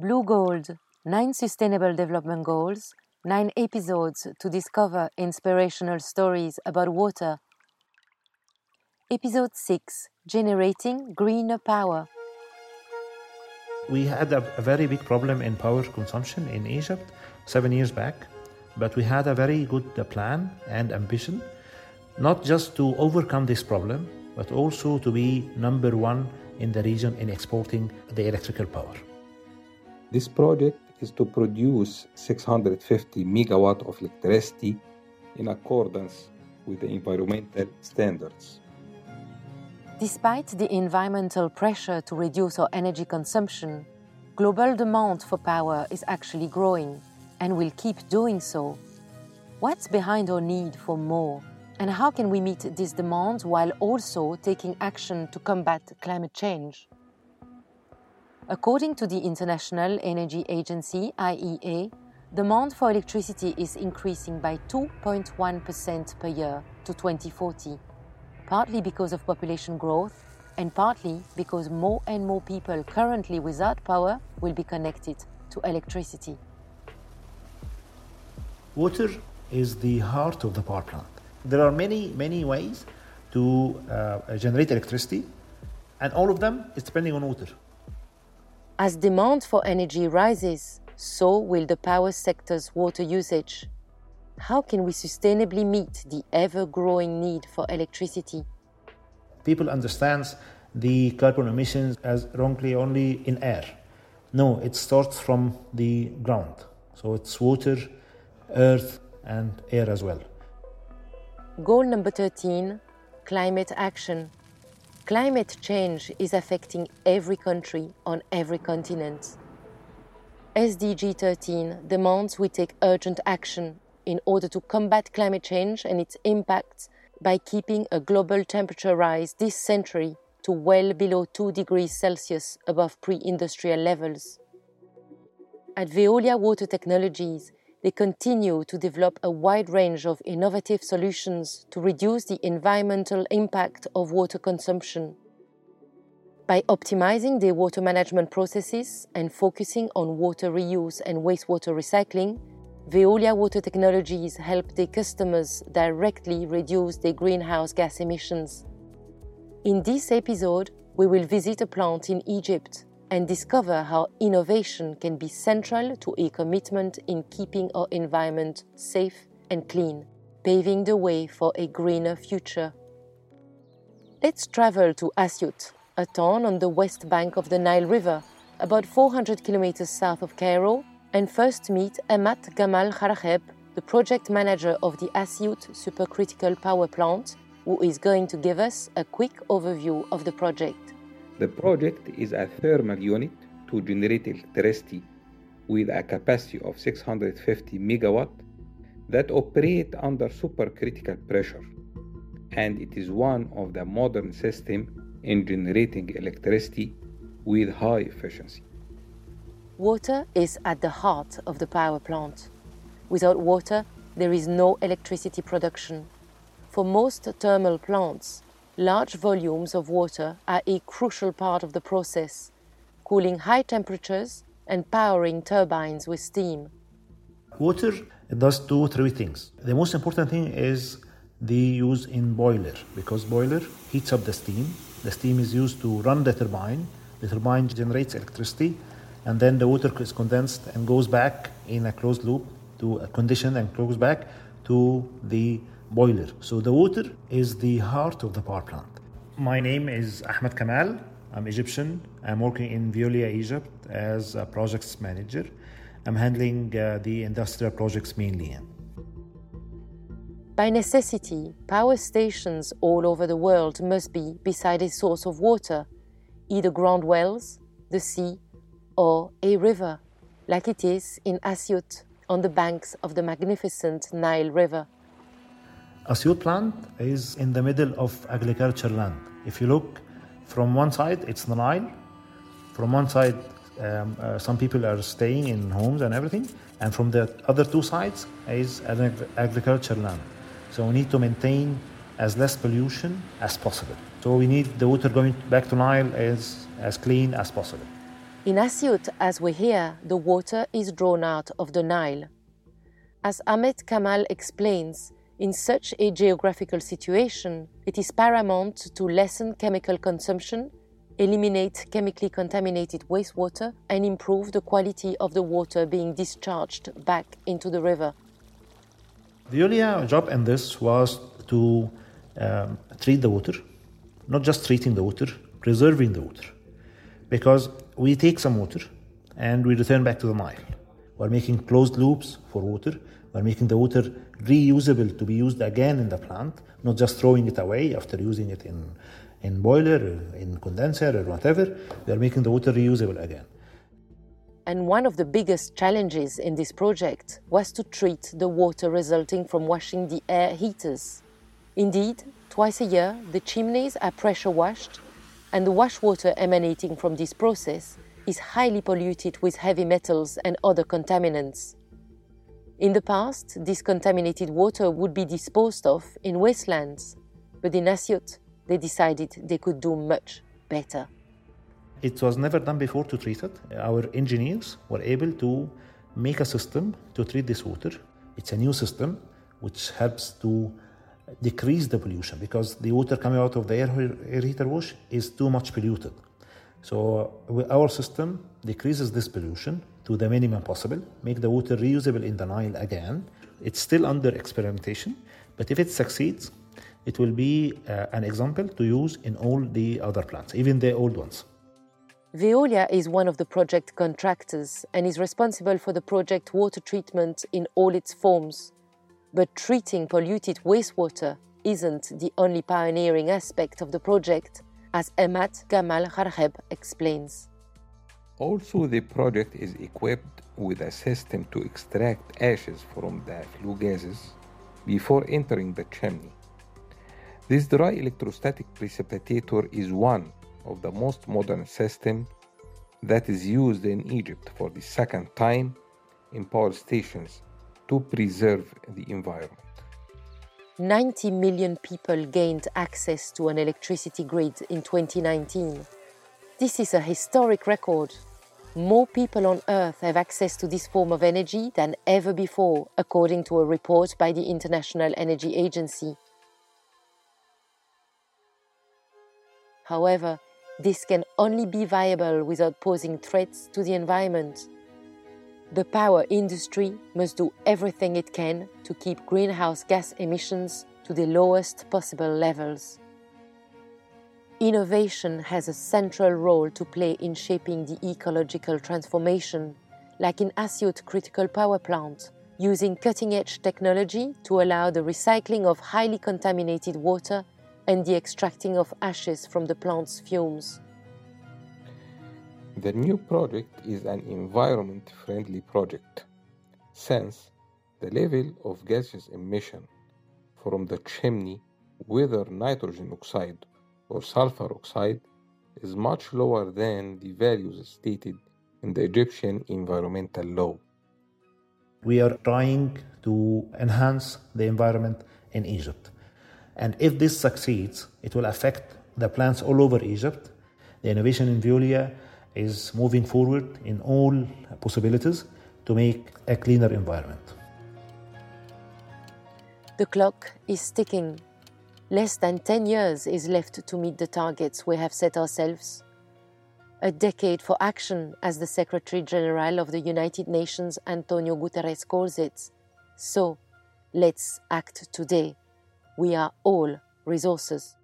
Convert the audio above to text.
Blue Gold Nine Sustainable Development Goals, nine episodes to discover inspirational stories about water. Episode 6 Generating Greener Power. We had a, a very big problem in power consumption in Egypt seven years back, but we had a very good uh, plan and ambition, not just to overcome this problem, but also to be number one in the region in exporting the electrical power. This project is to produce 650 megawatt of electricity in accordance with the environmental standards. Despite the environmental pressure to reduce our energy consumption, global demand for power is actually growing and will keep doing so. What's behind our need for more? And how can we meet this demand while also taking action to combat climate change? According to the International Energy Agency, IEA, demand for electricity is increasing by 2.1% per year to 2040, partly because of population growth and partly because more and more people currently without power will be connected to electricity. Water is the heart of the power plant. There are many, many ways to uh, generate electricity, and all of them is depending on water. As demand for energy rises, so will the power sector's water usage. How can we sustainably meet the ever growing need for electricity? People understand the carbon emissions as wrongly only in air. No, it starts from the ground. So it's water, earth, and air as well. Goal number 13 Climate Action. Climate change is affecting every country on every continent. SDG 13 demands we take urgent action in order to combat climate change and its impacts by keeping a global temperature rise this century to well below 2 degrees Celsius above pre industrial levels. At Veolia Water Technologies, they continue to develop a wide range of innovative solutions to reduce the environmental impact of water consumption. By optimizing their water management processes and focusing on water reuse and wastewater recycling, Veolia Water Technologies help their customers directly reduce their greenhouse gas emissions. In this episode, we will visit a plant in Egypt and discover how innovation can be central to a commitment in keeping our environment safe and clean, paving the way for a greener future. Let's travel to Asyut, a town on the west bank of the Nile River, about 400 kilometers south of Cairo, and first meet Emad Gamal Ragheb, the project manager of the Asyut supercritical power plant, who is going to give us a quick overview of the project. The project is a thermal unit to generate electricity with a capacity of 650 megawatt that operate under supercritical pressure and it is one of the modern system in generating electricity with high efficiency. Water is at the heart of the power plant. Without water, there is no electricity production. For most thermal plants, large volumes of water are a crucial part of the process, cooling high temperatures and powering turbines with steam. Water does two, three things. The most important thing is the use in boiler because boiler heats up the steam. The steam is used to run the turbine. The turbine generates electricity, and then the water is condensed and goes back in a closed loop to a condition and goes back to the boiler. So the water is the heart of the power plant. My name is Ahmed Kamal. I'm Egyptian. I'm working in Veolia Egypt as a projects manager. I'm handling uh, the industrial projects mainly. By necessity, power stations all over the world must be beside a source of water, either ground wells, the sea, or a river, like it is in Asyut on the banks of the magnificent Nile River. Asyut plant is in the middle of agriculture land. If you look from one side, it's the Nile. From one side, um, uh, some people are staying in homes and everything, and from the other two sides is an agriculture land. So we need to maintain as less pollution as possible. So we need the water going back to Nile as, as clean as possible. In Asyut, as we hear, the water is drawn out of the Nile. As Ahmed Kamal explains, in such a geographical situation, it is paramount to lessen chemical consumption, eliminate chemically contaminated wastewater, and improve the quality of the water being discharged back into the river. Veolia job in this was to um, treat the water, not just treating the water, preserving the water. Because we take some water and we return back to the Nile. We're making closed loops for water we're making the water reusable to be used again in the plant, not just throwing it away after using it in, in boiler, in condenser, or whatever. We are making the water reusable again. And one of the biggest challenges in this project was to treat the water resulting from washing the air heaters. Indeed, twice a year, the chimneys are pressure washed, and the wash water emanating from this process is highly polluted with heavy metals and other contaminants. In the past, this contaminated water would be disposed of in wastelands, but in Asyut, they decided they could do much better. It was never done before to treat it. Our engineers were able to make a system to treat this water. It's a new system which helps to decrease the pollution because the water coming out of the air, air heater wash is too much polluted. So our system decreases this pollution to the minimum possible, make the water reusable in the Nile again. It's still under experimentation, but if it succeeds, it will be uh, an example to use in all the other plants, even the old ones. Veolia is one of the project contractors and is responsible for the project water treatment in all its forms. But treating polluted wastewater isn't the only pioneering aspect of the project, as Emad Gamal Ragheb explains. Also, the project is equipped with a system to extract ashes from the flue gases before entering the chimney. This dry electrostatic precipitator is one of the most modern systems that is used in Egypt for the second time in power stations to preserve the environment. 90 million people gained access to an electricity grid in 2019. This is a historic record more people on Earth have access to this form of energy than ever before, according to a report by the International Energy Agency. However, this can only be viable without posing threats to the environment. The power industry must do everything it can to keep greenhouse gas emissions to the lowest possible levels. Innovation has a central role to play in shaping the ecological transformation, like in Asyut Critical Power Plant, using cutting edge technology to allow the recycling of highly contaminated water and the extracting of ashes from the plant's fumes. The new project is an environment friendly project since the level of gaseous emission from the chimney, whether nitrogen oxide or sulfur oxide is much lower than the values stated in the Egyptian environmental law. We are trying to enhance the environment in Egypt. And if this succeeds, it will affect the plants all over Egypt. The innovation in Veolia is moving forward in all possibilities to make a cleaner environment. The clock is ticking Less than 10 years is left to meet the targets we have set ourselves. A decade for action, as the Secretary General of the United Nations Antonio Guterres calls it. So, let's act today. We are all resources.